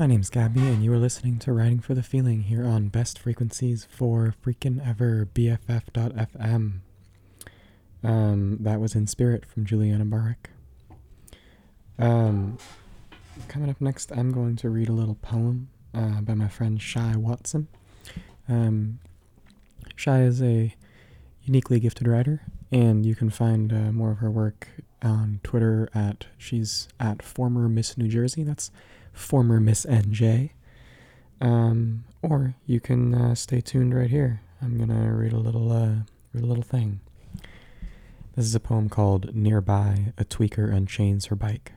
My name's Gabi, and you are listening to Writing for the Feeling here on Best Frequencies for Freaking Ever BFF.fm. Um, that was Inspirit from Julianna Barwick. Um, coming up next, I'm going to read a little poem uh, by my friend Shy Watson. Um, Shy is a uniquely gifted writer, and you can find uh, more of her work on Twitter at she's at former Miss New Jersey. That's former Miss NJ. Um, or you can uh, stay tuned right here. I'm gonna read a little uh, read a little thing. This is a poem called "Nearby." A tweaker unchains her bike.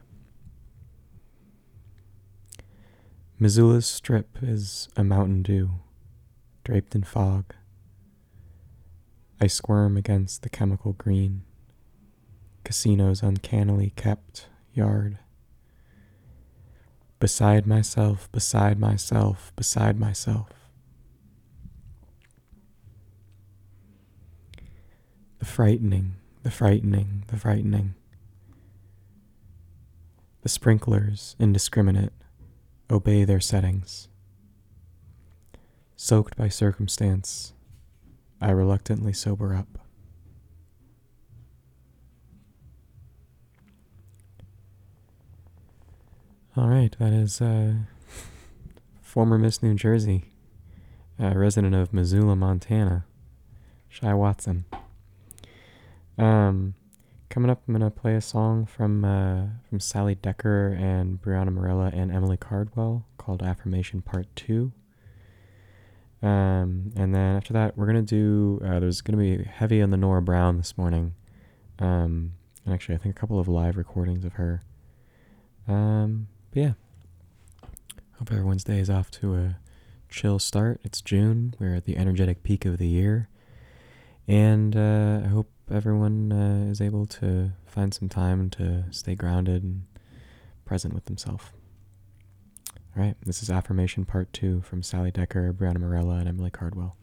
Missoula's strip is a mountain dew, draped in fog. I squirm against the chemical green casino's uncannily kept yard. Beside myself, beside myself, beside myself. The frightening, the frightening, the frightening. The sprinklers, indiscriminate, obey their settings. Soaked by circumstance, I reluctantly sober up. All right, that is uh, former Miss New Jersey, a resident of Missoula, Montana, Shy Watson. Um, coming up, I'm gonna play a song from uh, from Sally Decker and Briana Marela and Emily Caldwell called "Affirmation Part 2. Um, and then after that, we're gonna do. Uh, there's gonna be heavy on the Nora Brown this morning. Um, and actually, I think a couple of live recordings of her. Um, but yeah, hope everyone's day is off to a chill start. It's June. We're at the energetic peak of the year. And uh, I hope everyone uh, is able to find some time to stay grounded and present with themselves. All right, this is Affirmation Part 2 from Sally Decker, Briana Marela, and Emily Caldwell.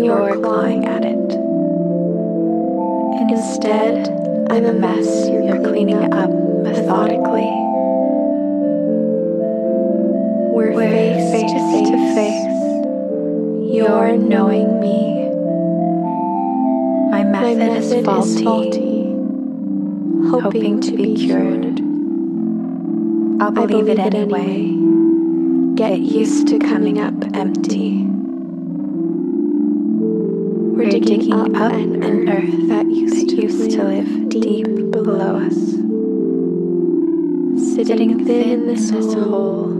You are clawing at it. Instead, I'm a mess you're cleaning up methodically. We're face to face. You're knowing me. My method, is, faulty, hoping to be cured. I'll believe, it anyway. Get used to coming up empty. We're digging up an earth that used, to live deep below us. Sitting thin in this hole,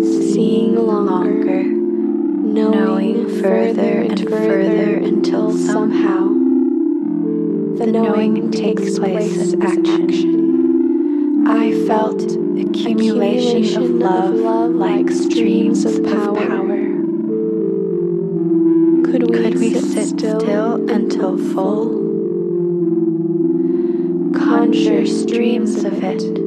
seeing longer knowing further and further until somehow the knowing takes place as action. I felt accumulation of love like streams of power. Sit still until full? Conjure streams of it.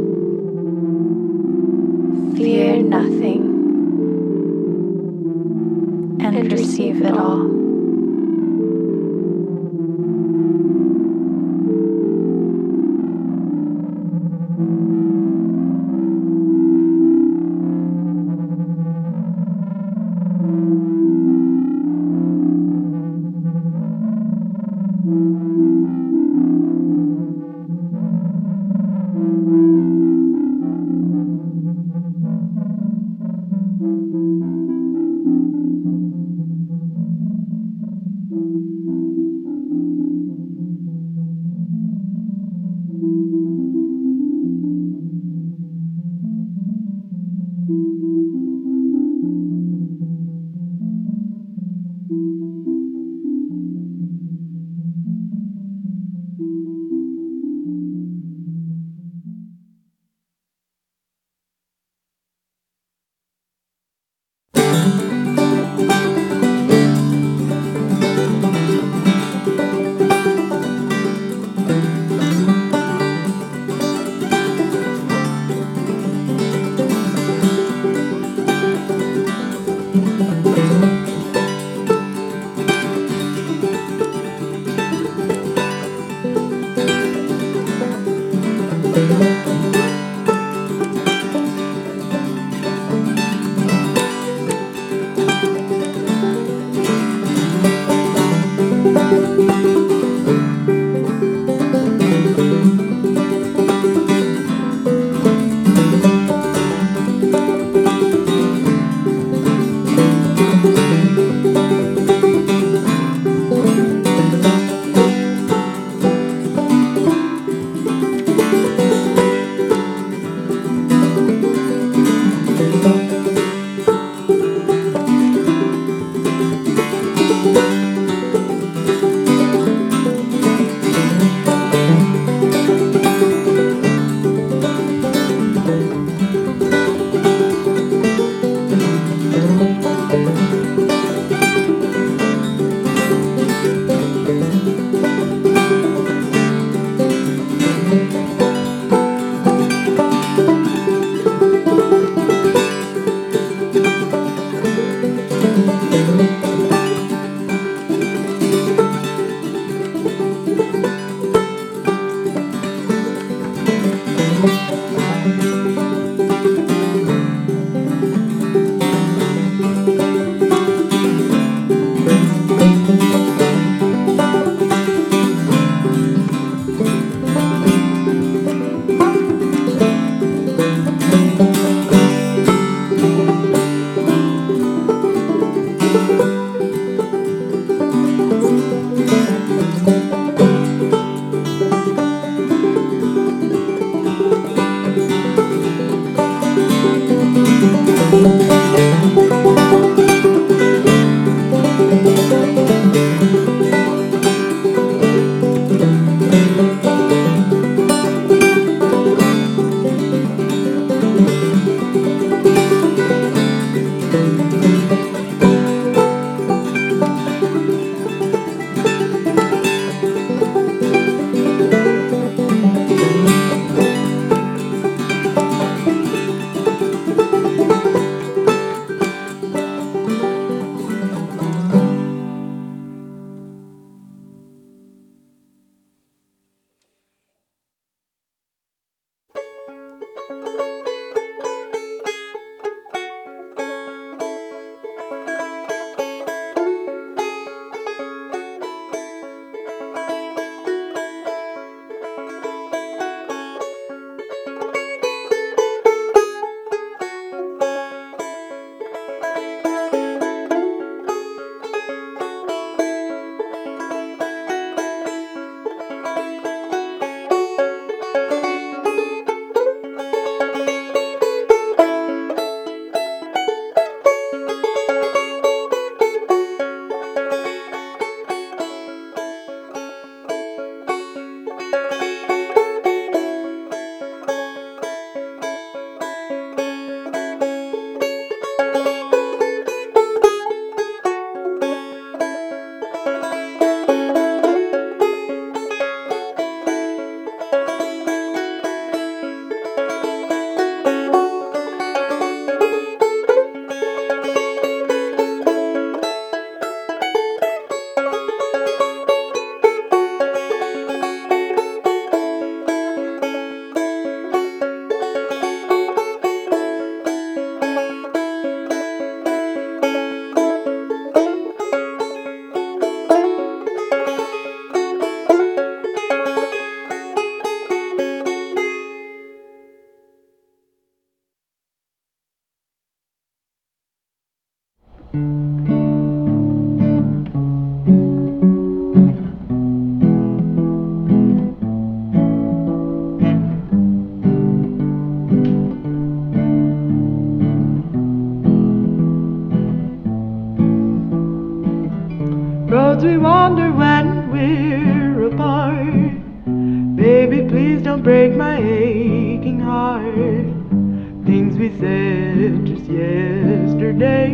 Things we said just yesterday.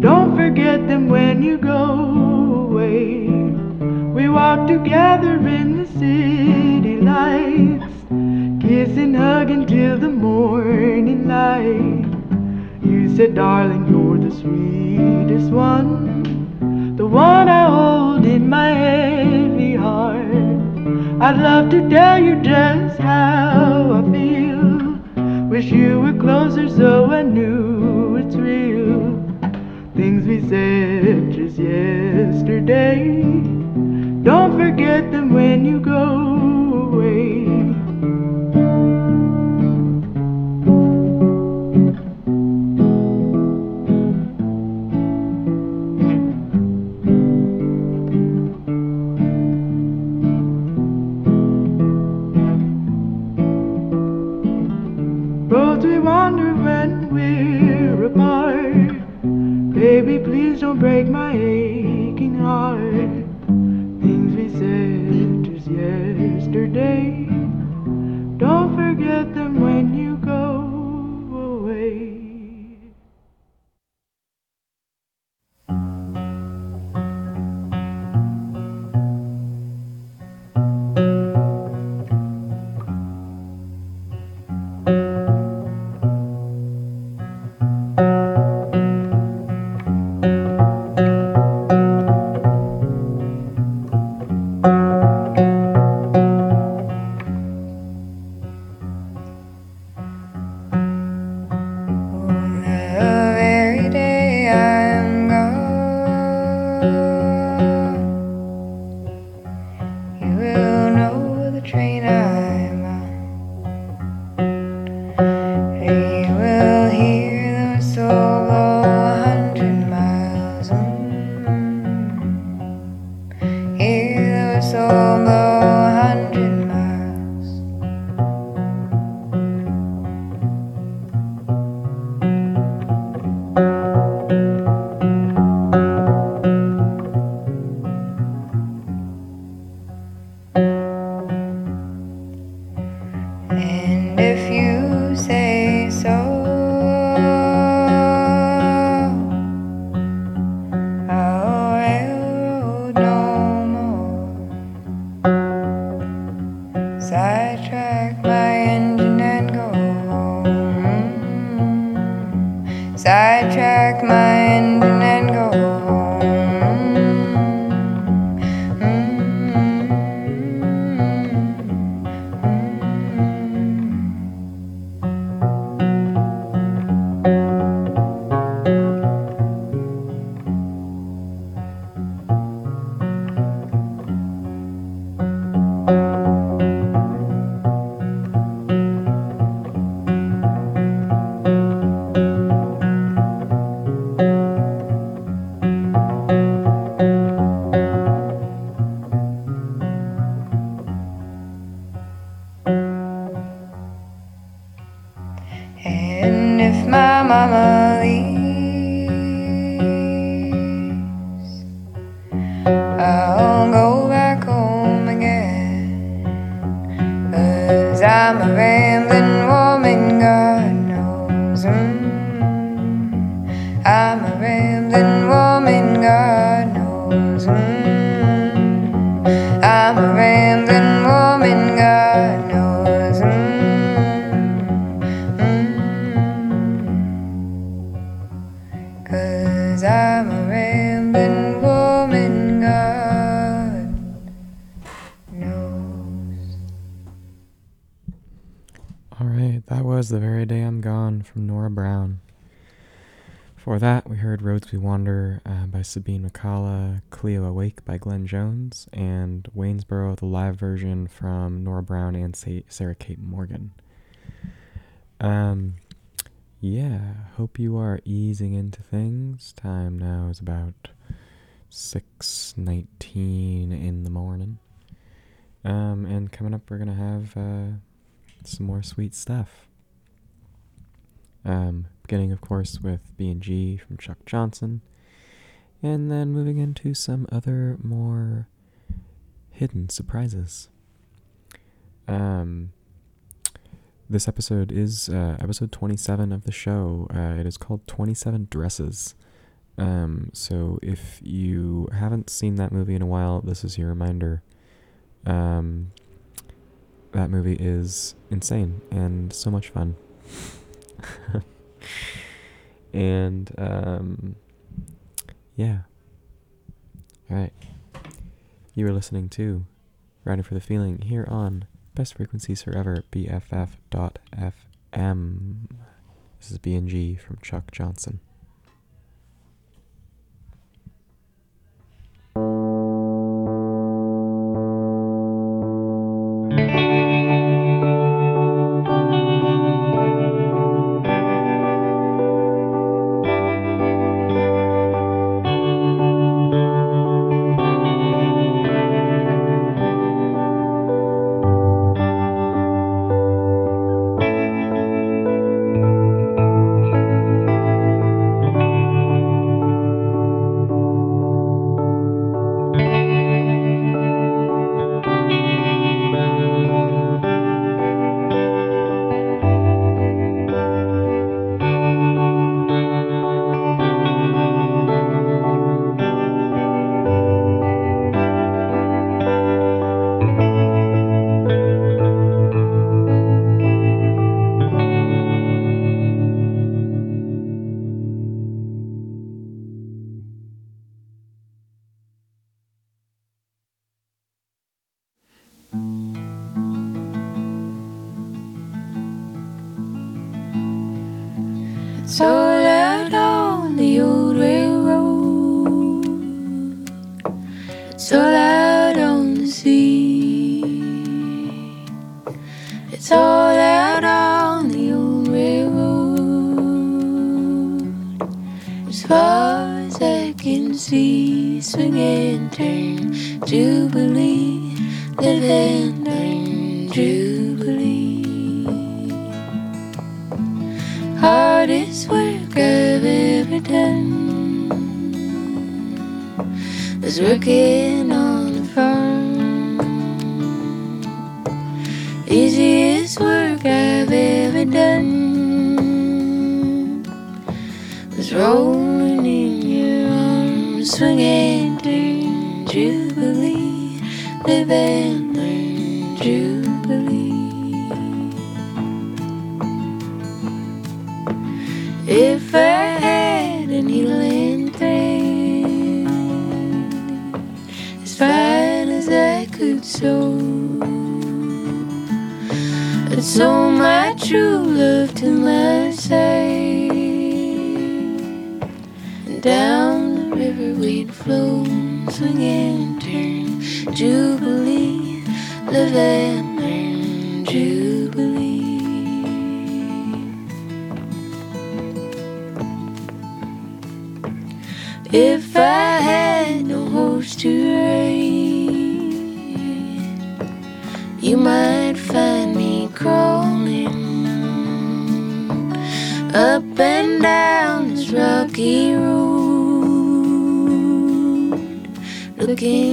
Don't forget them when you go away. We walked together in the city lights, kiss and hug until the morning light. You said, darling, you're the sweetest one, the one I hold in my heavy heart. I'd love to tell you just how I feel. Wish you were closer so I knew it's real. Things we said just yesterday. Don't forget them when you go Day I'm Gone from Nora Brown. Before that, we heard Roads We Wander uh, by Sabine McCalla, Cleo Awake by Glenn Jones, and Waynesboro, the live version from Nora Brown and Sa- Sarah Kate Morgan. Um, yeah, hope you are easing into things. Time now is about 6.19 in the morning. Um, and coming up, we're going to have uh, some more sweet stuff. Um, beginning, of course, with B&G from Chuck Johnson, and then moving into some other more hidden surprises. Um, this episode is uh, episode 27 of the show. Uh, it is called 27 Dresses. Um, so if you haven't seen that movie in a while, this is your reminder. Um, that movie is insane and so much fun. and um, yeah. All right. You are listening to Riding for the Feeling here on Best Frequencies Forever, BFF.FM. This is B&G from Chuck Johnson. Done was rolling in your arms, swinging turn, jubilee, and learn, jubilee. If I had a needle and thread, as fine as I could sew, I'd sew my true love to my side, and down the river we'd flow, swing and turn, jubilee, live and learn, jubilee. Looking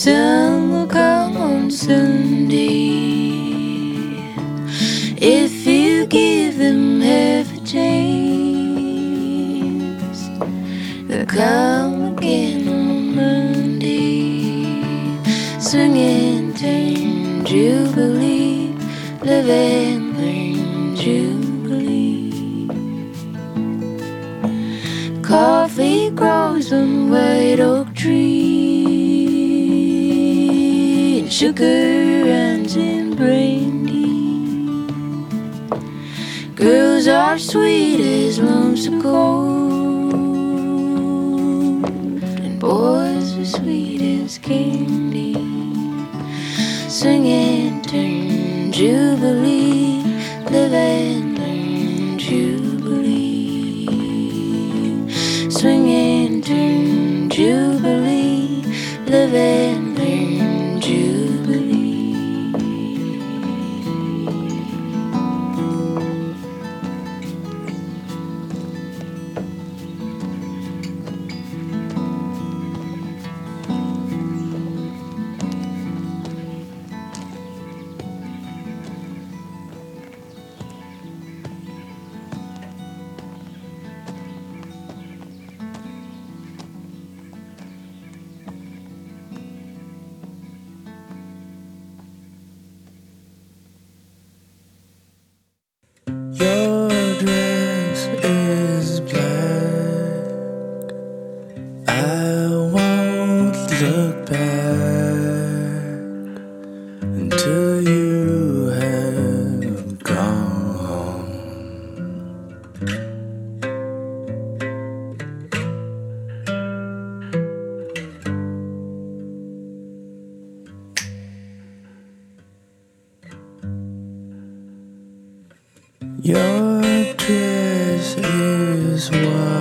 some will come on Sunday. If you give them half a chance, they'll come again on Monday. Swing and turn, jubilee, live tree, and brandy. Girls are sweet as lumps of gold, and boys are sweet as candy. Singing turn, Jubilee, Your dress is white.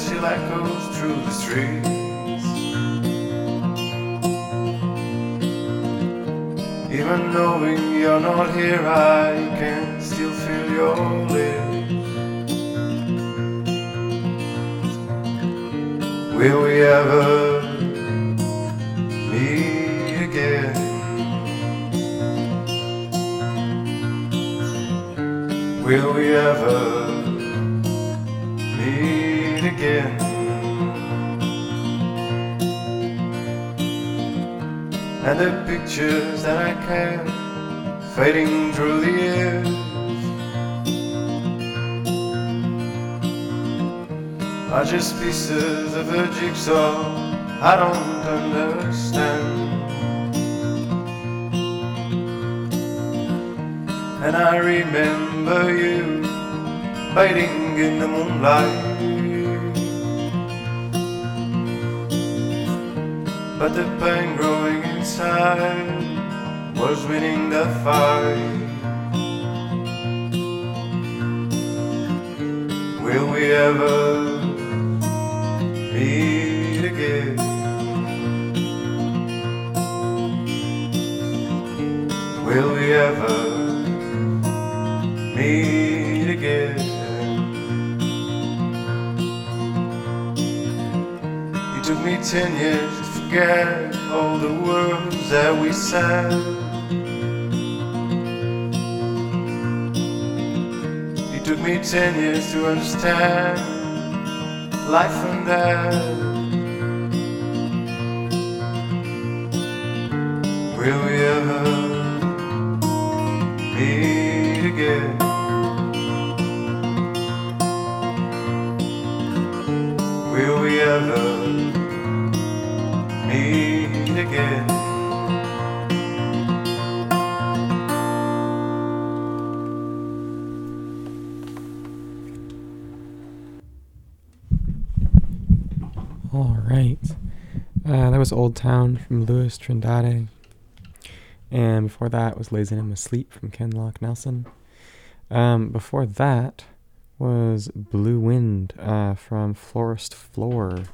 Still echoes through the streets. Even knowing you're not here, I are just pieces of a jigsaw I don't understand. And I remember you bathing in the moonlight. But the pain growing inside was winning the fight. Will we ever Years to forget all the words that we said. It took me ten years to understand life and death. Will we ever meet again? Will we ever was Old Town from Louis Trindade. And before that was Lazy I'm Asleep from Ken Lock Nelson. Um, before that was Blue Wind uh, from Forest Floor.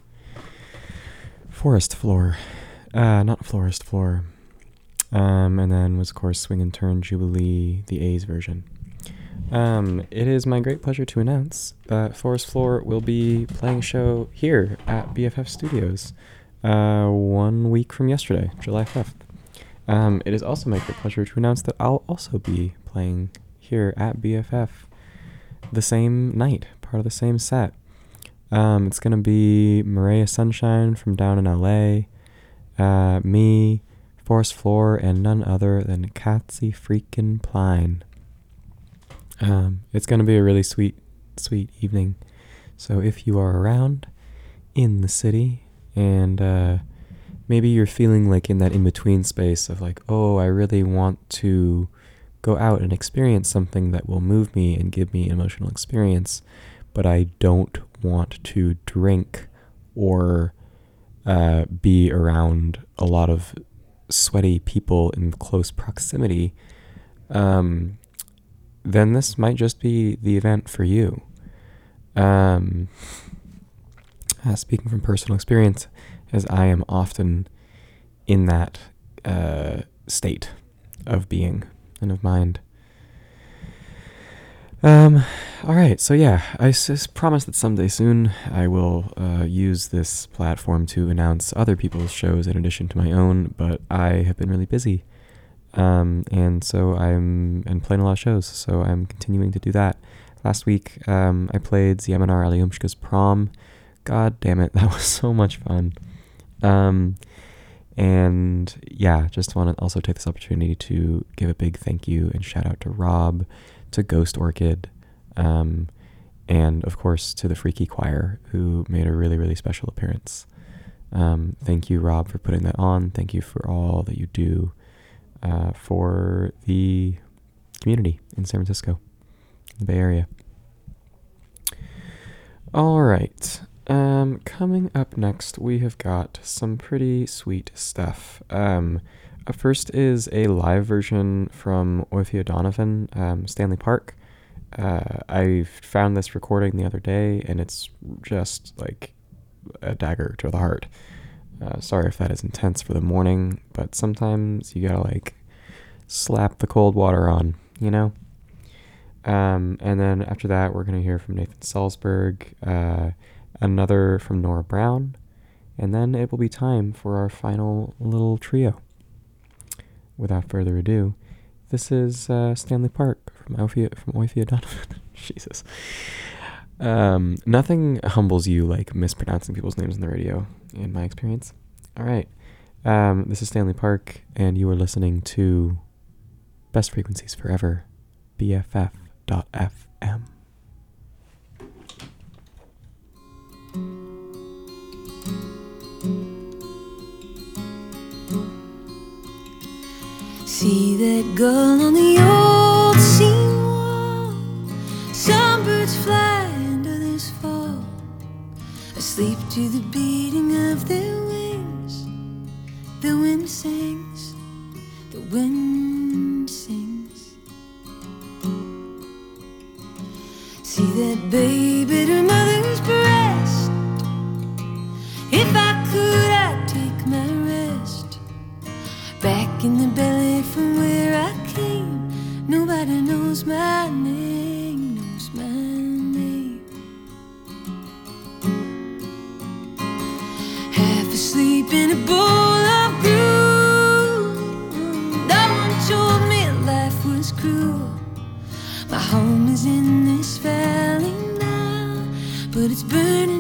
Forest Floor. Uh, not Florist Floor. Um, and then was, of course, Swing and Turn Jubilee, the A's version. Um, it is my great pleasure to announce that Forest Floor will be playing a show here at BFF Studios uh, one week from yesterday, July 5th. Um, it is also my great pleasure to announce that I'll also be playing here at BFF the same night, part of the same set. Um, it's going to be Maria Sunshine from down in LA, uh, me, Forest Floor, and none other than Katsy freaking Pline. Um, it's going to be a really sweet, sweet evening. So if you are around in the city and uh, maybe you're feeling like in that in between space of like, oh, I really want to go out and experience something that will move me and give me an emotional experience, but I don't want to drink or uh, be around a lot of sweaty people in close proximity. Um, then this might just be the event for you. Um, uh, speaking from personal experience, as I am often in that uh, state of being and of mind. Um, all right, so yeah, I promise that someday soon I will uh, use this platform to announce other people's shows in addition to my own, but I have been really busy. Um, and so I'm and playing a lot of shows, so I'm continuing to do that. Last week, um, I played Zieminar Alyumshka's prom. God damn it, that was so much fun. Um, and yeah, just want to also take this opportunity to give a big thank you and shout out to Rob, to Ghost Orchid, um, and of course to the Freaky Choir, who made a really, really special appearance. Um, thank you, Rob, for putting that on. Thank you for all that you do uh, for the community in San Francisco, the Bay Area. All right. Um, coming up next, we have got some pretty sweet stuff. Um, uh, first is a live version from Ophia Donovan, um, Stanley Park. Uh, I found this recording the other day, and it's just like a dagger to the heart. Uh, sorry if that is intense for the morning, but sometimes you gotta like slap the cold water on, you know? Um, and then after that, we're gonna hear from Nathan Salsburg, uh, another from Nora Brown, and then it will be time for our final little trio. Without further ado, this is uh, Stanley Park from Ophia, from Ophia Donovan. Jesus. Um, nothing humbles you like mispronouncing people's names on the radio, in my experience. All right. Um, this is Stanley Park, and you are listening to Best Frequencies Forever, BFF.FM. See that girl on the old seawall. Some birds fly and others fall, asleep to the beating of their wings. The wind sings, the wind sings. See that baby at her mother's breast. If I could, I'd take my rest. Back in the belly from where I came, nobody knows my name, knows my name. Half asleep in a bowl of gruel. No one told me life was cruel. My home is in this valley now, but it's burning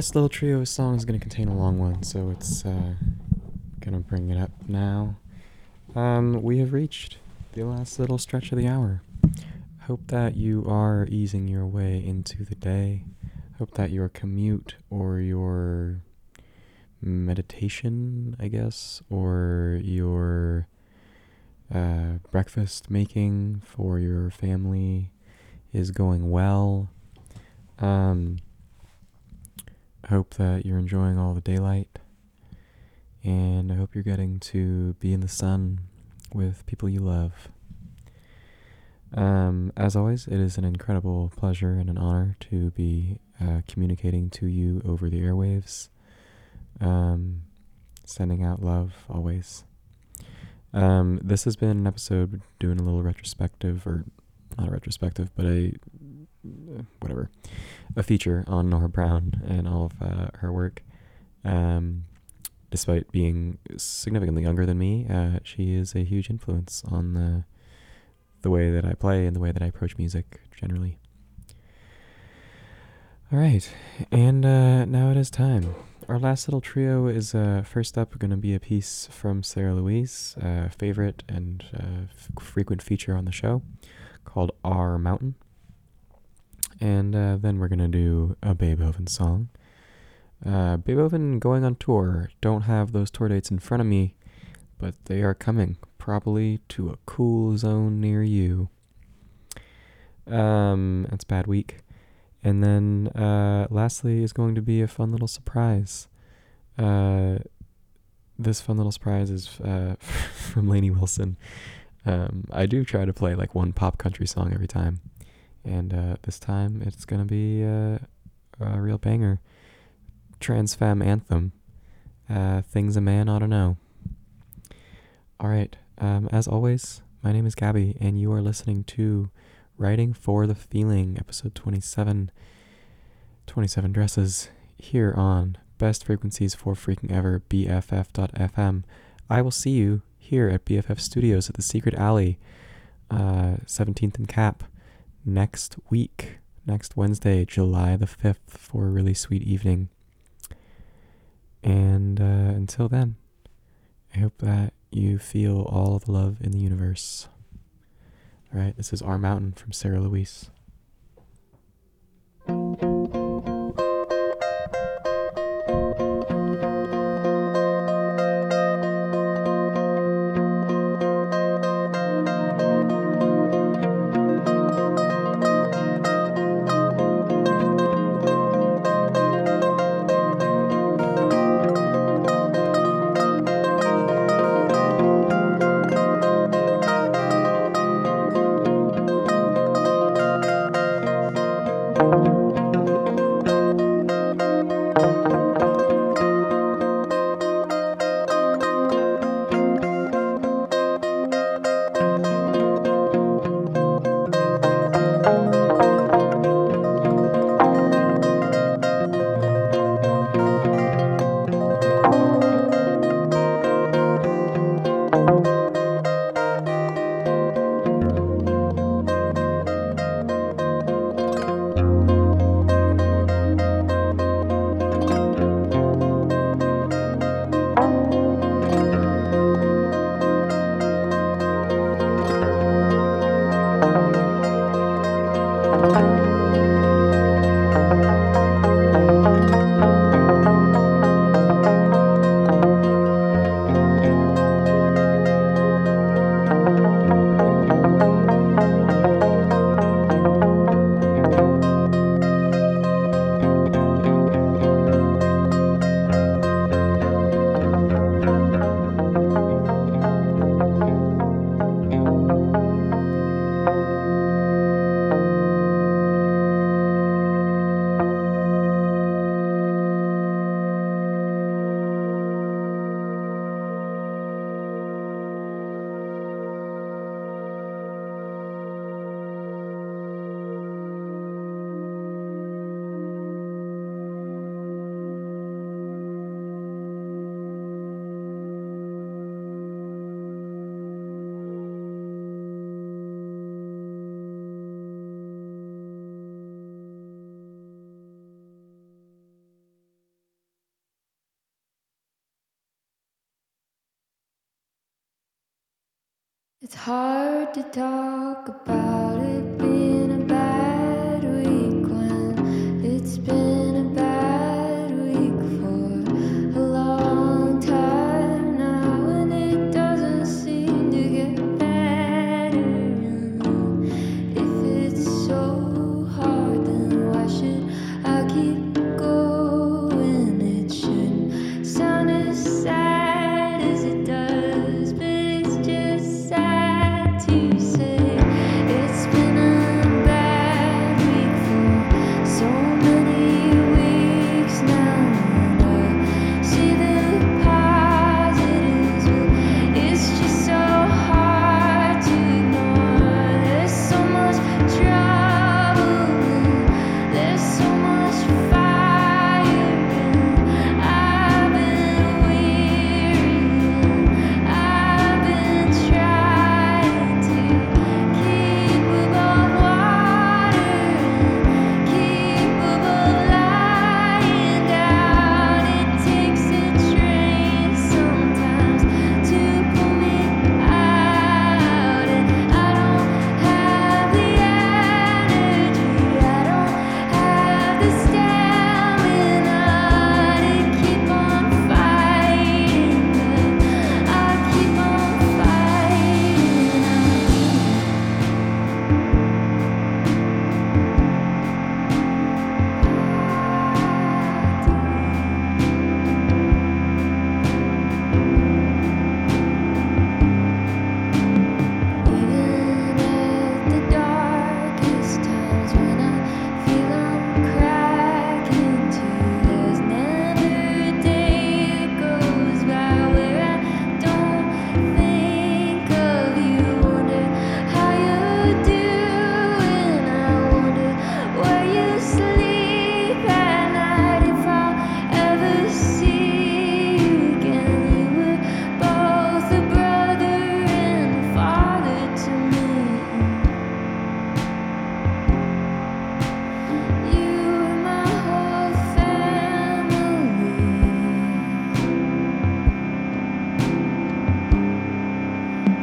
last little trio of songs is going to contain a long one, so it's uh, going to bring it up now. Um, we have reached the last little stretch of the hour. Hope that you are easing your way into the day. Hope that your commute or your meditation, I guess, or your uh, breakfast making for your family is going well. Um, hope that you're enjoying all the daylight. And I hope you're getting to be in the sun with people you love. Um, as always, it is an incredible pleasure and an honor to be uh, communicating to you over the airwaves, um, sending out love always. Um, this has been an episode doing a little retrospective, or not a retrospective, but a whatever, a feature on Nora Brown and all of uh, her work. Um, despite being significantly younger than me, uh, she is a huge influence on the the way that I play and the way that I approach music generally. All right, and uh, now it is time. Our last little trio is uh, first up going to be a piece from Sarah Louise, uh, favorite and uh, f- frequent feature on the show, called Our Mountain. And uh, then we're to do a Beethoven song. Uh, Beethoven going on tour. Don't have those tour dates in front of me, but they are coming, probably to a cool zone near you. Um, that's bad week. And then uh, lastly is going to be a fun little surprise. Uh, this fun little surprise is uh, from Lainey Wilson. Um, I do try to play like one pop country song every time. And uh, this time it's to be uh, a real banger. Trans Femme Anthem. Uh, things a man ought to know. All right. Um, as always, my name is Gabi, and you are listening to Writing for the Feeling, episode 27. 27 dresses here on Best Frequencies for Freaking Ever, BFF.FM. I will see you here at BFF Studios at the Secret Alley, uh, 17th and Capp, next week, next Wednesday, July the 5th, for a really sweet evening. And uh, until then, I hope that you feel all the love in the universe. All right, this is Our Mountain from Sarah Louise. It's hard to talk about it.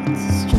It's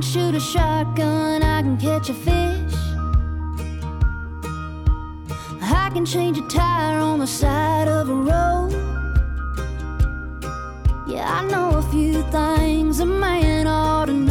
can shoot a shotgun, I can catch a fish. I can change a tire on the side of a road. Yeah, I know a few things a man ought to know.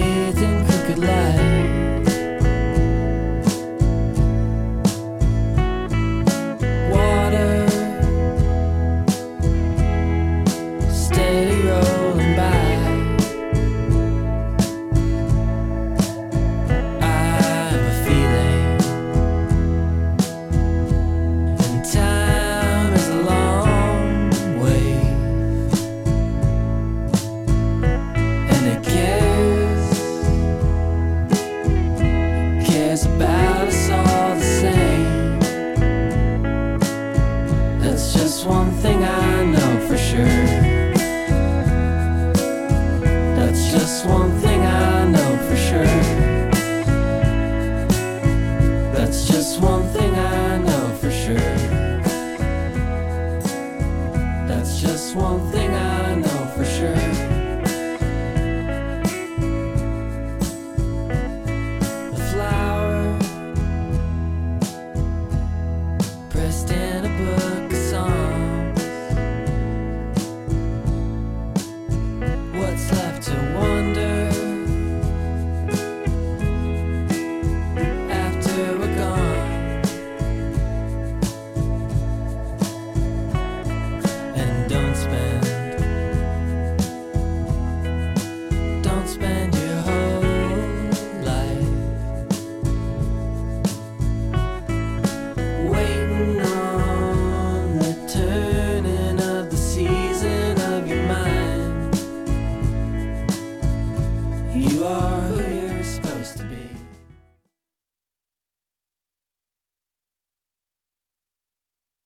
kids in crooked lights.